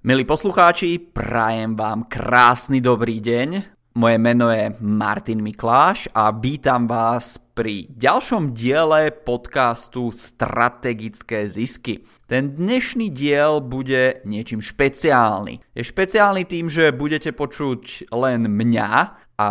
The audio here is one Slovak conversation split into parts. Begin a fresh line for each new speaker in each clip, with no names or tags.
Milí poslucháči, prajem vám krásny dobrý deň. Moje meno je Martin Mikláš a vítam vás pri ďalšom diele podcastu Strategické zisky. Ten dnešný diel bude niečím špeciálny. Je špeciálny tým, že budete počuť len mňa a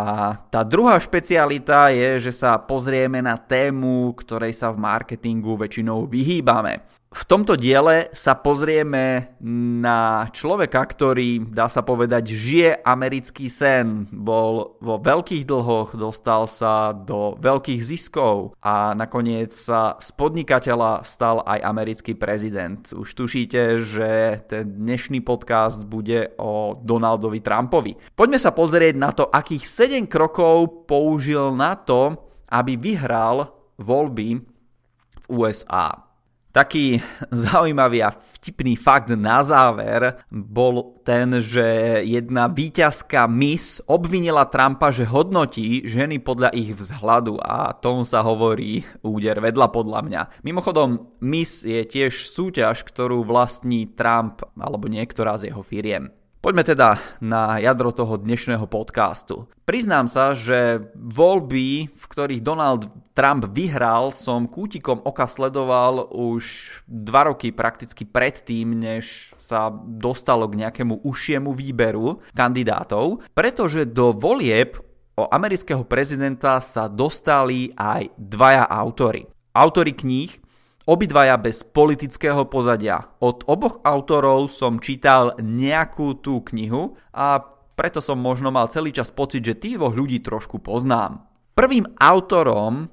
tá druhá špecialita je, že sa pozrieme na tému, ktorej sa v marketingu väčšinou vyhýbame. V tomto diele sa pozrieme na človeka, ktorý, dá sa povedať, žije americký sen. Bol vo veľkých dlhoch, dostal sa do veľkých ziskov a nakoniec sa z podnikateľa stal aj americký prezident. Už tušíte, že ten dnešný podcast bude o Donaldovi Trumpovi. Poďme sa pozrieť na to, akých 7 krokov použil na to, aby vyhral voľby v USA. Taký zaujímavý a vtipný fakt na záver bol ten, že jedna víťazka Miss obvinila Trumpa, že hodnotí ženy podľa ich vzhľadu a tomu sa hovorí úder vedľa podľa mňa. Mimochodom, Miss je tiež súťaž, ktorú vlastní Trump alebo niektorá z jeho firiem. Poďme teda na jadro toho dnešného podcastu. Priznám sa, že voľby, v ktorých Donald Trump vyhral, som kútikom oka sledoval už dva roky prakticky predtým, než sa dostalo k nejakému užšiemu výberu kandidátov, pretože do volieb o amerického prezidenta sa dostali aj dvaja autory. Autory kníh Obidvaja bez politického pozadia. Od oboch autorov som čítal nejakú tú knihu a preto som možno mal celý čas pocit, že tých dvoch ľudí trošku poznám. Prvým autorom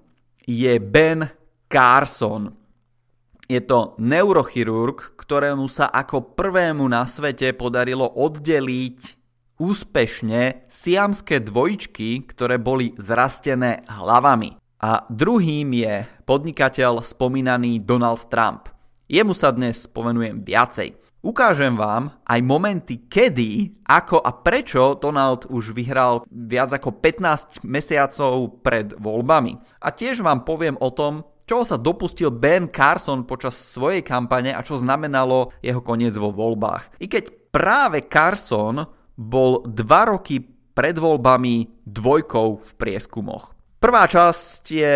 je Ben Carson. Je to neurochirurg, ktorému sa ako prvému na svete podarilo oddeliť úspešne siamské dvojčky, ktoré boli zrastené hlavami. A druhým je podnikateľ spomínaný Donald Trump. Jemu sa dnes spomenujem viacej. Ukážem vám aj momenty, kedy, ako a prečo Donald už vyhral viac ako 15 mesiacov pred voľbami. A tiež vám poviem o tom, čo sa dopustil Ben Carson počas svojej kampane a čo znamenalo jeho koniec vo voľbách. I keď práve Carson bol dva roky pred voľbami dvojkou v prieskumoch. Prvá časť je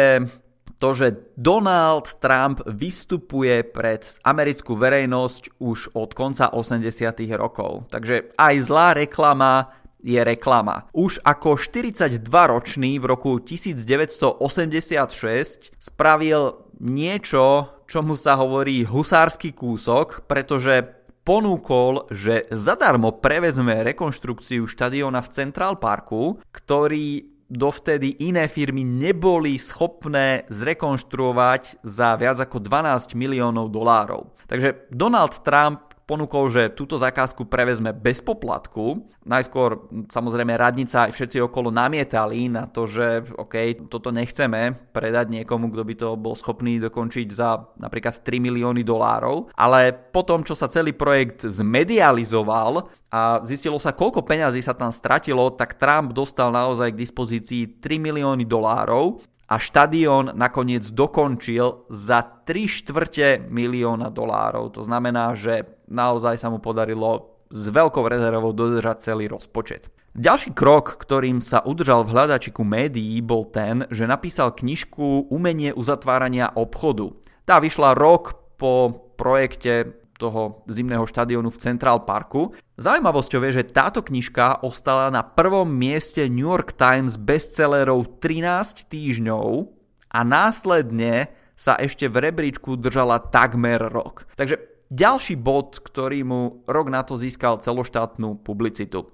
to, že Donald Trump vystupuje pred americkú verejnosť už od konca 80. rokov. Takže aj zlá reklama je reklama. Už ako 42-ročný v roku 1986 spravil niečo, čomu sa hovorí husársky kúsok, pretože ponúkol, že zadarmo prevezme rekonštrukciu štadiona v Central Parku, ktorý dovtedy iné firmy neboli schopné zrekonštruovať za viac ako 12 miliónov dolárov. Takže Donald Trump ponúkol, že túto zakázku prevezme bez poplatku. Najskôr samozrejme radnica aj všetci okolo namietali na to, že OK, toto nechceme predať niekomu, kto by to bol schopný dokončiť za napríklad 3 milióny dolárov, ale potom, čo sa celý projekt zmedializoval a zistilo sa, koľko peňazí sa tam stratilo, tak Trump dostal naozaj k dispozícii 3 milióny dolárov a štadión nakoniec dokončil za 3 štvrte milióna dolárov. To znamená, že naozaj sa mu podarilo s veľkou rezervou dodržať celý rozpočet. Ďalší krok, ktorým sa udržal v hľadačiku médií, bol ten, že napísal knižku Umenie uzatvárania obchodu. Tá vyšla rok po projekte toho zimného štadionu v Central Parku. Zaujímavosťou je, že táto knižka ostala na prvom mieste New York Times bestsellerov 13 týždňov a následne sa ešte v rebríčku držala takmer rok. Takže ďalší bod, ktorý mu rok na to získal celoštátnu publicitu.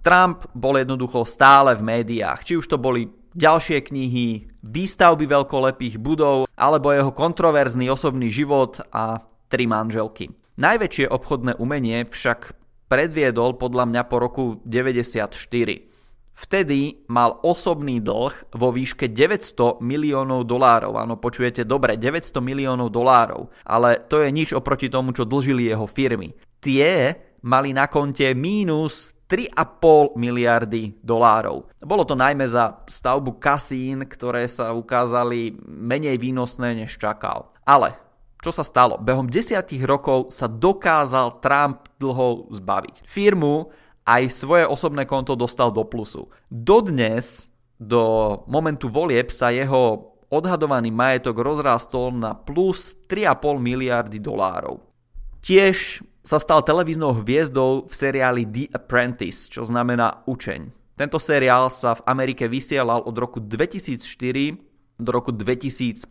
Trump bol jednoducho stále v médiách, či už to boli ďalšie knihy, výstavby veľkolepých budov alebo jeho kontroverzný osobný život a tri manželky. Najväčšie obchodné umenie však predviedol podľa mňa po roku 94. Vtedy mal osobný dlh vo výške 900 miliónov dolárov. Áno, počujete dobre, 900 miliónov dolárov. Ale to je nič oproti tomu, čo dlžili jeho firmy. Tie mali na konte mínus 3,5 miliardy dolárov. Bolo to najmä za stavbu kasín, ktoré sa ukázali menej výnosné než čakal. Ale Čo sa stalo? Behom desiatich rokov sa dokázal Trump dlhov zbaviť. Firmu aj svoje osobné konto dostal do plusu. Dodnes, do momentu volieb, sa jeho odhadovaný majetok rozrástol na plus 3,5 miliardy dolárov. Tiež sa stal televíznou hviezdou v seriáli The Apprentice, čo znamená učeň. Tento seriál sa v Amerike vysielal od roku 2004 do roku 2015.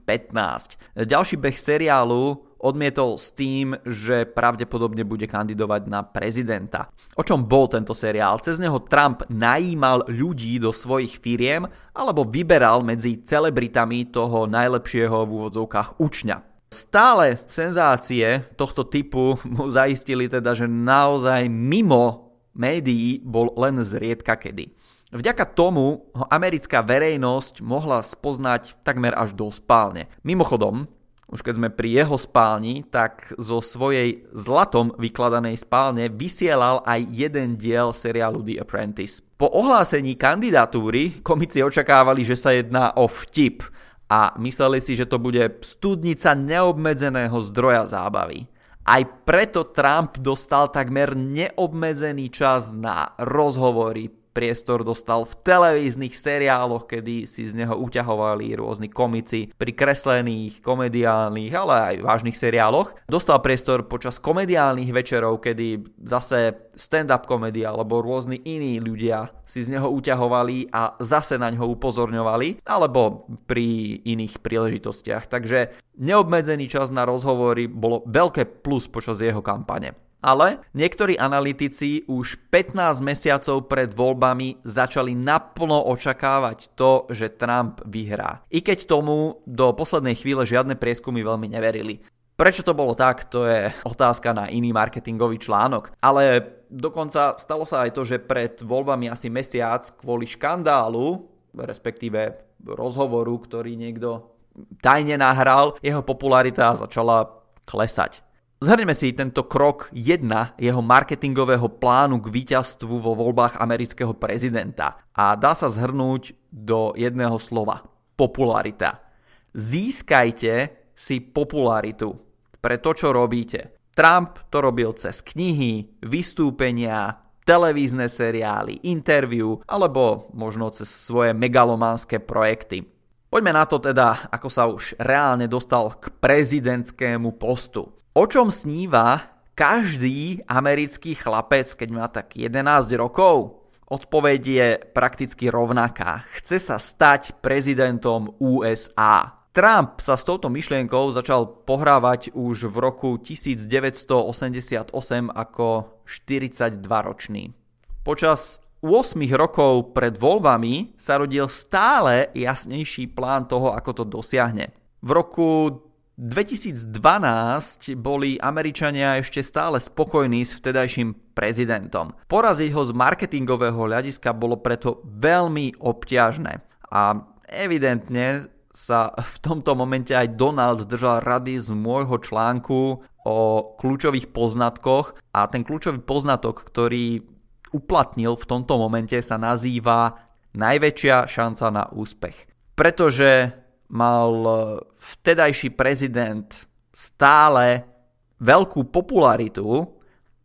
Ďalší beh seriálu odmietol s tým, že pravdepodobne bude kandidovať na prezidenta. O čom bol tento seriál? Cez neho Trump najímal ľudí do svojich firiem alebo vyberal medzi celebritami toho najlepšieho v úvodzovkách učňa. Stále senzácie tohto typu mu zaistili teda, že naozaj mimo médií bol len zriedka kedy. Vďaka tomu ho americká verejnosť mohla spoznať takmer až do spálne. Mimochodom, už keď sme pri jeho spálni, tak zo svojej zlatom vykladanej spálne vysielal aj jeden diel seriálu The Apprentice. Po ohlásení kandidatúry komici očakávali, že sa jedná o vtip a mysleli si, že to bude studnica neobmedzeného zdroja zábavy. Aj preto Trump dostal takmer neobmedzený čas na rozhovory, priestor dostal v televíznych seriáloch, kedy si z neho uťahovali rôzni komici pri kreslených, komediálnych, ale aj vážnych seriáloch. Dostal priestor počas komediálnych večerov, kedy zase stand-up komédia alebo rôzni iní ľudia si z neho uťahovali a zase na ňo upozorňovali, alebo pri iných príležitostiach. Takže neobmedzený čas na rozhovory bolo veľké plus počas jeho kampane. Ale niektorí analytici už 15 mesiacov pred voľbami začali naplno očakávať to, že Trump vyhrá. I keď tomu do poslednej chvíle žiadne prieskumy veľmi neverili. Prečo to bolo tak, to je otázka na iný marketingový článok. Ale dokonca stalo sa aj to, že pred voľbami asi mesiac kvôli škandálu, respektíve rozhovoru, ktorý niekto tajne nahral, jeho popularita začala klesať. Zhrňme si tento krok 1 jeho marketingového plánu k víťazstvu vo voľbách amerického prezidenta a dá sa zhrnúť do jedného slova. Popularita. Získajte si popularitu pre to, čo robíte. Trump to robil cez knihy, vystúpenia, televízne seriály, interview alebo možno cez svoje megalománske projekty. Poďme na to teda, ako sa už reálne dostal k prezidentskému postu. O čom sníva každý americký chlapec, keď má tak 11 rokov? Odpoveď je prakticky rovnaká. Chce sa stať prezidentom USA. Trump sa s touto myšlienkou začal pohrávať už v roku 1988 ako 42-ročný. Počas 8 rokov pred voľbami sa rodil stále jasnejší plán toho, ako to dosiahne. V roku 2012 boli Američania ešte stále spokojní s vtedajším prezidentom. Poraziť ho z marketingového hľadiska bolo preto veľmi obťažné. A evidentne sa v tomto momente aj Donald držal rady z môjho článku o kľúčových poznatkoch a ten kľúčový poznatok, ktorý uplatnil v tomto momente sa nazýva najväčšia šanca na úspech. Pretože mal e, vtedajší prezident stále veľkú popularitu,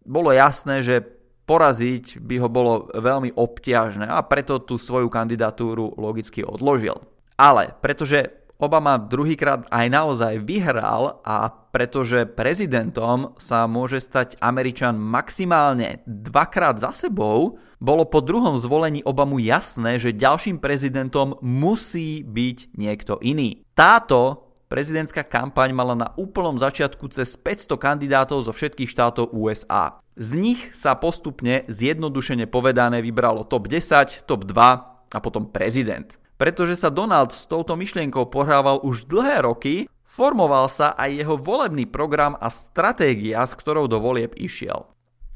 bolo jasné, že poraziť by ho bolo veľmi obťažné a preto tú svoju kandidatúru logicky odložil. Ale pretože Obama druhýkrát aj naozaj vyhral a pretože prezidentom sa môže stať Američan maximálne dvakrát za sebou, bolo po druhom zvolení Obamu jasné, že ďalším prezidentom musí byť niekto iný. Táto prezidentská kampaň mala na úplnom začiatku cez 500 kandidátov zo všetkých štátov USA. Z nich sa postupne zjednodušene povedané vybralo top 10, top 2 a potom prezident. Pretože sa Donald s touto myšlienkou pohrával už dlhé roky, formoval sa aj jeho volebný program a stratégia, s ktorou do volieb išiel.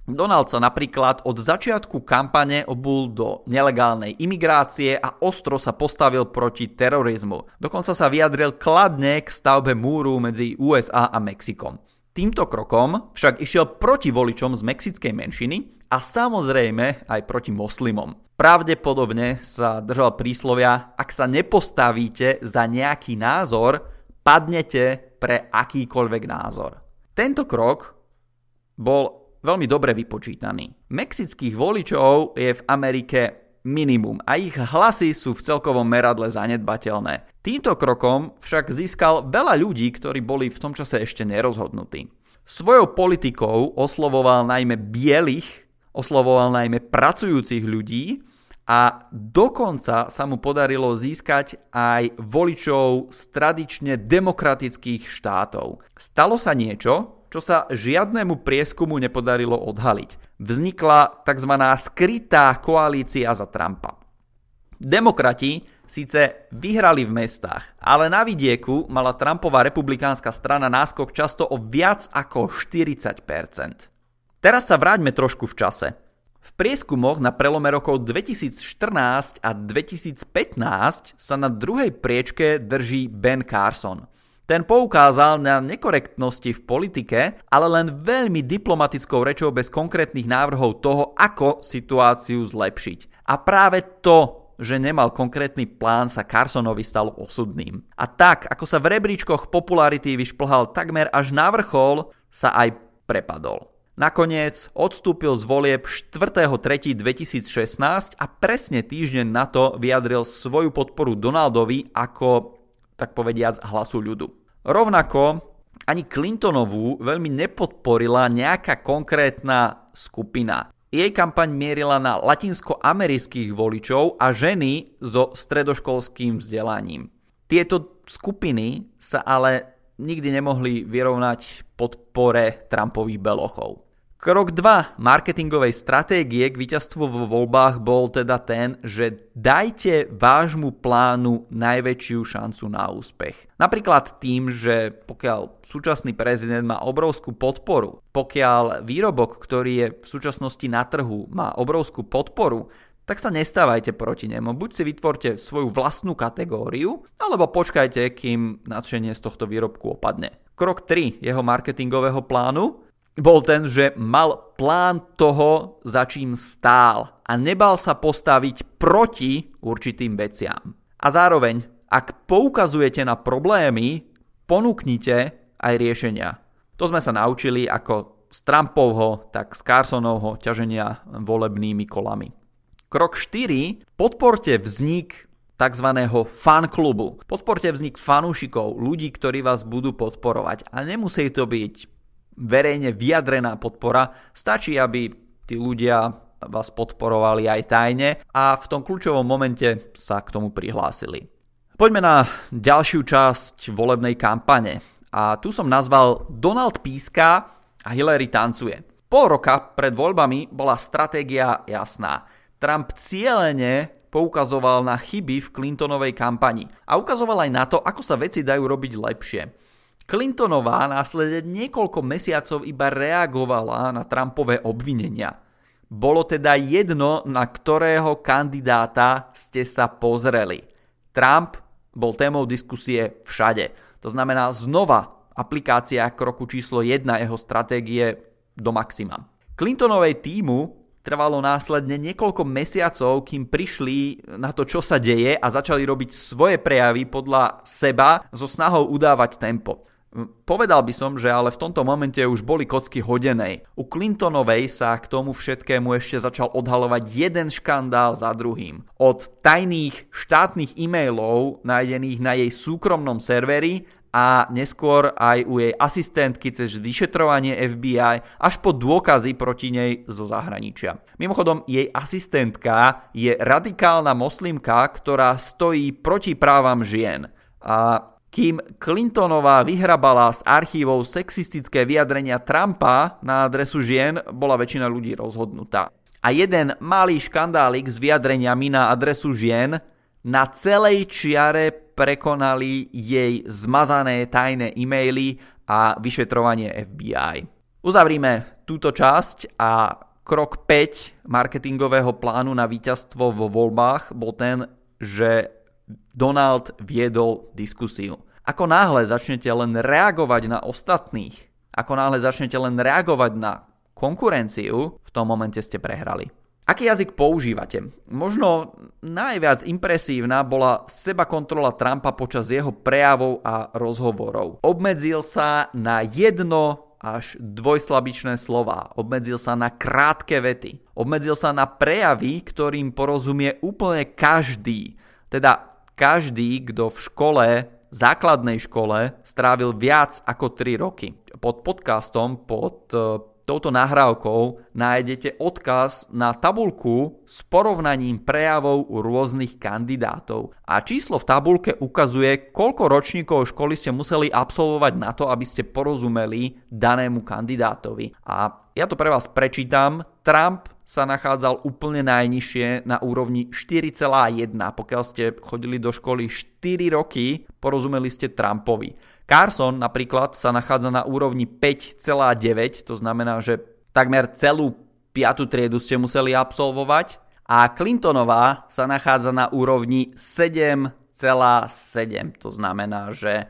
Donald sa napríklad od začiatku kampane obul do nelegálnej imigrácie a ostro sa postavil proti terorizmu. Dokonca sa vyjadril kladne k stavbe múru medzi USA a Mexikom. Týmto krokom však išiel proti voličom z mexickej menšiny a samozrejme aj proti moslimom. Pravdepodobne sa držal príslovia, ak sa nepostavíte za nejaký názor, padnete pre akýkoľvek názor. Tento krok bol veľmi dobre vypočítaný. Mexických voličov je v Amerike minimum a ich hlasy sú v celkovom meradle zanedbateľné. Týmto krokom však získal veľa ľudí, ktorí boli v tom čase ešte nerozhodnutí. Svojou politikou oslovoval najmä bielých, oslovoval najmä pracujúcich ľudí a dokonca sa mu podarilo získať aj voličov z tradične demokratických štátov. Stalo sa niečo, čo sa žiadnemu prieskumu nepodarilo odhaliť. Vznikla tzv. skrytá koalícia za Trumpa. Demokrati síce vyhrali v mestách, ale na vidieku mala Trumpová republikánska strana náskok často o viac ako 40%. Teraz sa vráťme trošku v čase. V prieskumoch na prelome rokov 2014 a 2015 sa na druhej priečke drží Ben Carson – ten poukázal na nekorektnosti v politike, ale len veľmi diplomatickou rečou bez konkrétnych návrhov toho, ako situáciu zlepšiť. A práve to, že nemal konkrétny plán, sa Carsonovi stalo osudným. A tak, ako sa v rebríčkoch popularity vyšplhal takmer až na vrchol, sa aj prepadol. Nakoniec odstúpil z volieb 4.3.2016 a presne týždeň na to vyjadril svoju podporu Donaldovi ako tak povediac hlasu ľudu. Rovnako ani Clintonovú veľmi nepodporila nejaká konkrétna skupina. Jej kampaň mierila na latinskoamerických voličov a ženy so stredoškolským vzdelaním. Tieto skupiny sa ale nikdy nemohli vyrovnať podpore Trumpových belochov. Krok 2 marketingovej stratégie k víťazstvu vo voľbách bol teda ten, že dajte vášmu plánu najväčšiu šancu na úspech. Napríklad tým, že pokiaľ súčasný prezident má obrovskú podporu, pokiaľ výrobok, ktorý je v súčasnosti na trhu, má obrovskú podporu, tak sa nestávajte proti nemu. Buď si vytvorte svoju vlastnú kategóriu, alebo počkajte, kým nadšenie z tohto výrobku opadne. Krok 3 jeho marketingového plánu bol ten, že mal plán toho, za čím stál a nebal sa postaviť proti určitým veciam. A zároveň, ak poukazujete na problémy, ponúknite aj riešenia. To sme sa naučili ako z Trumpovho, tak z Carsonovho ťaženia volebnými kolami. Krok 4. Podporte vznik tzv. fanklubu. Podporte vznik fanúšikov, ľudí, ktorí vás budú podporovať. A nemusí to byť verejne vyjadrená podpora. Stačí, aby tí ľudia vás podporovali aj tajne a v tom kľúčovom momente sa k tomu prihlásili. Poďme na ďalšiu časť volebnej kampane. A tu som nazval Donald píska a Hillary tancuje. Pol roka pred voľbami bola stratégia jasná. Trump cieľene poukazoval na chyby v Clintonovej kampani a ukazoval aj na to, ako sa veci dajú robiť lepšie. Clintonová následne niekoľko mesiacov iba reagovala na Trumpové obvinenia. Bolo teda jedno, na ktorého kandidáta ste sa pozreli. Trump bol témou diskusie všade. To znamená znova aplikácia kroku číslo 1 jeho stratégie do maxima. Clintonovej týmu trvalo následne niekoľko mesiacov, kým prišli na to, čo sa deje a začali robiť svoje prejavy podľa seba so snahou udávať tempo. Povedal by som, že ale v tomto momente už boli kocky hodenej. U Clintonovej sa k tomu všetkému ešte začal odhalovať jeden škandál za druhým. Od tajných štátnych e-mailov nájdených na jej súkromnom serveri a neskôr aj u jej asistentky cez vyšetrovanie FBI až po dôkazy proti nej zo zahraničia. Mimochodom, jej asistentka je radikálna moslimka, ktorá stojí proti právam žien. A kým Clintonová vyhrabala z archívov sexistické vyjadrenia Trumpa na adresu žien, bola väčšina ľudí rozhodnutá. A jeden malý škandálik s vyjadreniami na adresu žien na celej čiare prekonali jej zmazané tajné e-maily a vyšetrovanie FBI. Uzavrime túto časť a krok 5 marketingového plánu na víťazstvo vo voľbách bol ten, že Donald viedol diskusiu. Ako náhle začnete len reagovať na ostatných, ako náhle začnete len reagovať na konkurenciu, v tom momente ste prehrali. Aký jazyk používate? Možno najviac impresívna bola seba kontrola Trumpa počas jeho prejavov a rozhovorov. Obmedzil sa na jedno až dvojslabičné slova. Obmedzil sa na krátke vety. Obmedzil sa na prejavy, ktorým porozumie úplne každý. Teda každý, kto v škole, základnej škole, strávil viac ako 3 roky. Pod podcastom, pod eh, touto nahrávkou nájdete odkaz na tabulku s porovnaním prejavov u rôznych kandidátov. A číslo v tabulke ukazuje, koľko ročníkov školy ste museli absolvovať na to, aby ste porozumeli danému kandidátovi. A ja to pre vás prečítam. Trump sa nachádzal úplne najnižšie na úrovni 4,1. Pokiaľ ste chodili do školy 4 roky, porozumeli ste Trumpovi. Carson napríklad sa nachádza na úrovni 5,9, to znamená, že takmer celú 5. triedu ste museli absolvovať a Clintonová sa nachádza na úrovni 7,7, to znamená, že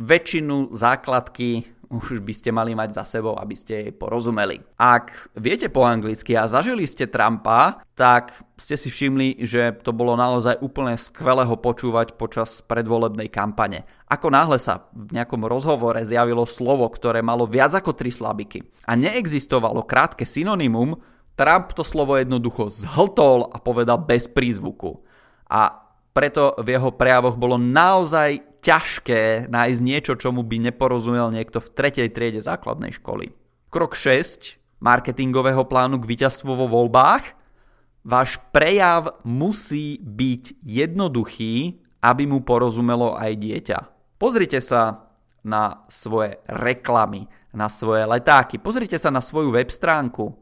väčšinu základky už by ste mali mať za sebou, aby ste jej porozumeli. Ak viete po anglicky a zažili ste Trumpa, tak ste si všimli, že to bolo naozaj úplne skvelé ho počúvať počas predvolebnej kampane. Ako náhle sa v nejakom rozhovore zjavilo slovo, ktoré malo viac ako tri slabiky a neexistovalo krátke synonymum, Trump to slovo jednoducho zhltol a povedal bez prízvuku. A preto v jeho prejavoch bolo naozaj ťažké nájsť niečo, čomu by neporozumel niekto v tretej triede základnej školy. Krok 6 marketingového plánu k víťazstvu vo voľbách. Váš prejav musí byť jednoduchý, aby mu porozumelo aj dieťa. Pozrite sa na svoje reklamy, na svoje letáky, pozrite sa na svoju web stránku.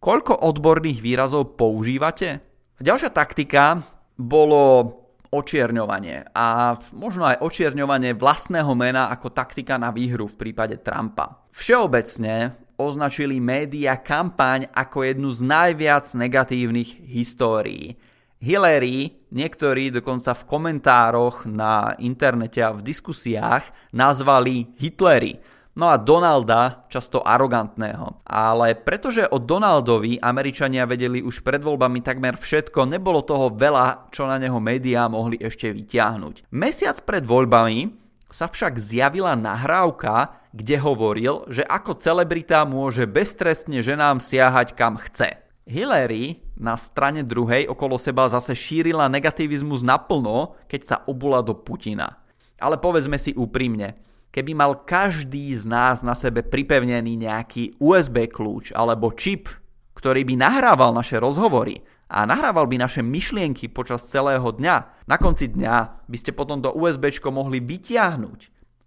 Koľko odborných výrazov používate? Ďalšia taktika bolo očierňovanie a možno aj očierňovanie vlastného mena ako taktika na výhru v prípade Trumpa. Všeobecne označili média kampaň ako jednu z najviac negatívnych histórií. Hillary niektorí dokonca v komentároch na internete a v diskusiách nazvali Hitlery No a Donalda, často arogantného. Ale pretože o Donaldovi Američania vedeli už pred voľbami takmer všetko, nebolo toho veľa, čo na neho médiá mohli ešte vyťahnuť. Mesiac pred voľbami sa však zjavila nahrávka, kde hovoril, že ako celebrita môže beztrestne ženám siahať kam chce. Hillary na strane druhej okolo seba zase šírila negativizmus naplno, keď sa obula do Putina. Ale povedzme si úprimne, keby mal každý z nás na sebe pripevnený nejaký USB kľúč alebo čip, ktorý by nahrával naše rozhovory a nahrával by naše myšlienky počas celého dňa, na konci dňa by ste potom to USB mohli vytiahnuť,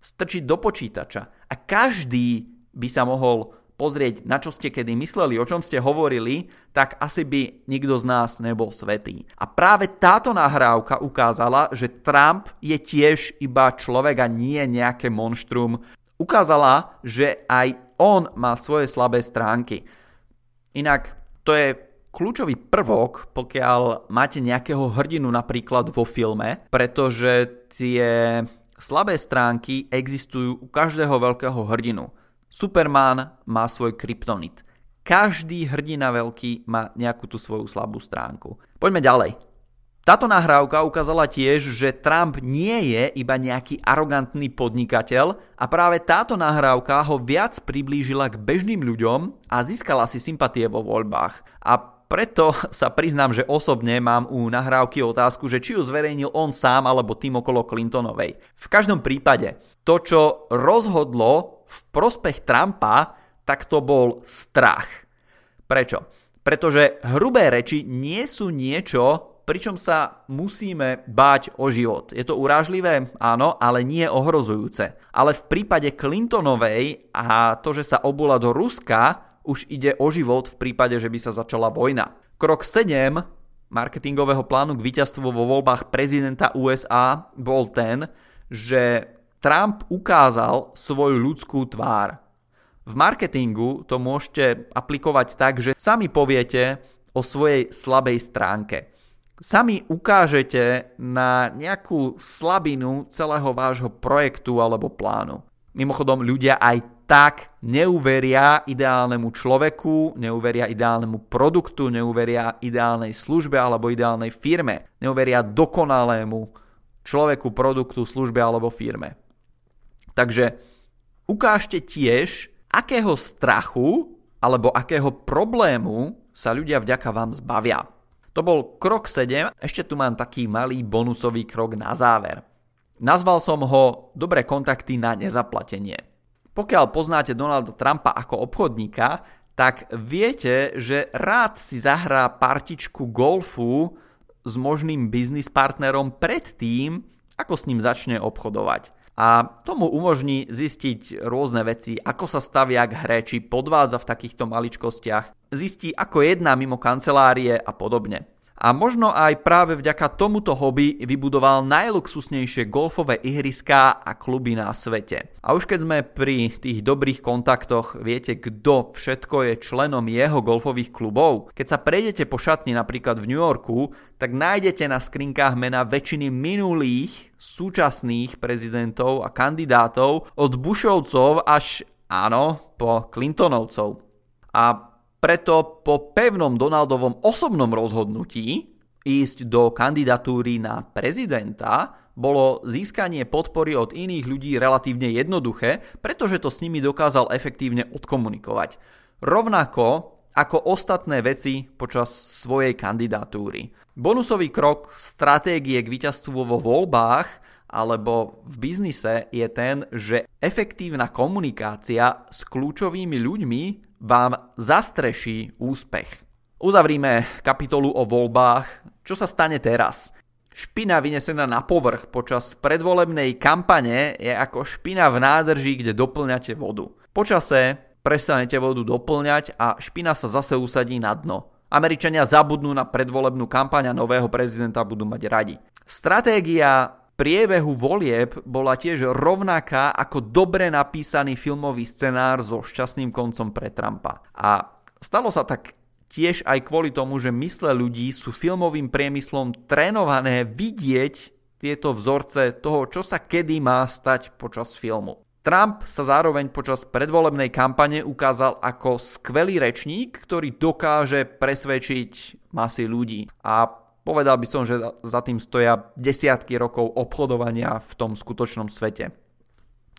strčiť do počítača a každý by sa mohol pozrieť, na čo ste kedy mysleli, o čom ste hovorili, tak asi by nikto z nás nebol svetý. A práve táto nahrávka ukázala, že Trump je tiež iba človek a nie nejaké monštrum. Ukázala, že aj on má svoje slabé stránky. Inak to je kľúčový prvok, pokiaľ máte nejakého hrdinu napríklad vo filme, pretože tie slabé stránky existujú u každého veľkého hrdinu. Superman má svoj kryptonit. Každý hrdina veľký má nejakú tú svoju slabú stránku. Poďme ďalej. Táto nahrávka ukázala tiež, že Trump nie je iba nejaký arogantný podnikateľ a práve táto nahrávka ho viac priblížila k bežným ľuďom a získala si sympatie vo voľbách. A preto sa priznám, že osobne mám u nahrávky otázku, že či ju zverejnil on sám alebo tým okolo Clintonovej. V každom prípade, to čo rozhodlo v prospech Trumpa, tak to bol strach. Prečo? Pretože hrubé reči nie sú niečo, pričom sa musíme báť o život. Je to urážlivé? Áno, ale nie ohrozujúce. Ale v prípade Clintonovej a to, že sa obula do Ruska, už ide o život v prípade, že by sa začala vojna. Krok 7 marketingového plánu k víťazstvu vo voľbách prezidenta USA bol ten, že Trump ukázal svoju ľudskú tvár. V marketingu to môžete aplikovať tak, že sami poviete o svojej slabej stránke. Sami ukážete na nejakú slabinu celého vášho projektu alebo plánu. Mimochodom, ľudia aj tak neuveria ideálnemu človeku, neuveria ideálnemu produktu, neuveria ideálnej službe alebo ideálnej firme, neuveria dokonalému človeku, produktu, službe alebo firme. Takže ukážte tiež, akého strachu alebo akého problému sa ľudia vďaka vám zbavia. To bol krok 7, ešte tu mám taký malý bonusový krok na záver. Nazval som ho Dobré kontakty na nezaplatenie. Pokiaľ poznáte Donalda Trumpa ako obchodníka, tak viete, že rád si zahrá partičku golfu s možným biznis partnerom pred tým, ako s ním začne obchodovať. A tomu umožní zistiť rôzne veci, ako sa stavia k hre, či podvádza v takýchto maličkostiach, zistí ako jedná mimo kancelárie a podobne a možno aj práve vďaka tomuto hobby vybudoval najluxusnejšie golfové ihriská a kluby na svete. A už keď sme pri tých dobrých kontaktoch, viete kto všetko je členom jeho golfových klubov? Keď sa prejdete po šatni napríklad v New Yorku, tak nájdete na skrinkách mena väčšiny minulých súčasných prezidentov a kandidátov od Bushovcov až, áno, po Clintonovcov. A preto po pevnom Donaldovom osobnom rozhodnutí ísť do kandidatúry na prezidenta bolo získanie podpory od iných ľudí relatívne jednoduché, pretože to s nimi dokázal efektívne odkomunikovať. Rovnako ako ostatné veci počas svojej kandidatúry. Bonusový krok stratégie k víťazstvu vo voľbách alebo v biznise je ten, že efektívna komunikácia s kľúčovými ľuďmi vám zastreší úspech. Uzavrime kapitolu o voľbách. Čo sa stane teraz? Špina vynesená na povrch počas predvolebnej kampane je ako špina v nádrži, kde doplňate vodu. Počase prestanete vodu doplňať a špina sa zase usadí na dno. Američania zabudnú na predvolebnú kampaň a nového prezidenta budú mať radi. Stratégia priebehu volieb bola tiež rovnaká ako dobre napísaný filmový scenár so šťastným koncom pre Trumpa. A stalo sa tak tiež aj kvôli tomu, že mysle ľudí sú filmovým priemyslom trénované vidieť tieto vzorce toho, čo sa kedy má stať počas filmu. Trump sa zároveň počas predvolebnej kampane ukázal ako skvelý rečník, ktorý dokáže presvedčiť masy ľudí. A Povedal by som, že za tým stoja desiatky rokov obchodovania v tom skutočnom svete.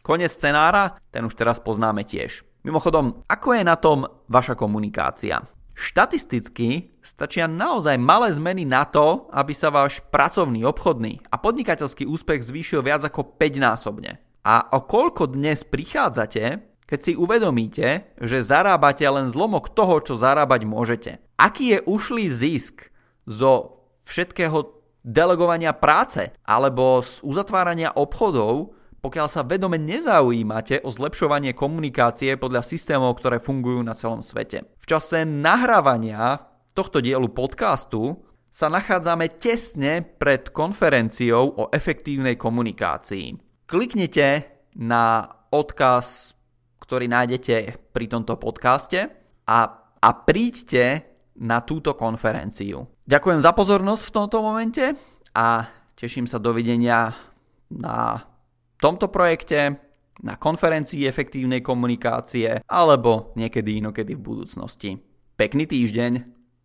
Konec scenára, ten už teraz poznáme tiež. Mimochodom, ako je na tom vaša komunikácia? Štatisticky stačia naozaj malé zmeny na to, aby sa váš pracovný, obchodný a podnikateľský úspech zvýšil viac ako 5 násobne. A o koľko dnes prichádzate, keď si uvedomíte, že zarábate len zlomok toho, čo zarábať môžete? Aký je ušlý zisk zo všetkého delegovania práce alebo z uzatvárania obchodov, pokiaľ sa vedome nezaujímate o zlepšovanie komunikácie podľa systémov, ktoré fungujú na celom svete. V čase nahrávania tohto dielu podcastu sa nachádzame tesne pred konferenciou o efektívnej komunikácii. Kliknite na odkaz, ktorý nájdete pri tomto podcaste a, a príďte na túto konferenciu. Ďakujem za pozornosť v tomto momente a teším sa dovidenia na tomto projekte, na konferencii efektívnej komunikácie alebo niekedy inokedy v budúcnosti. Pekný týždeň!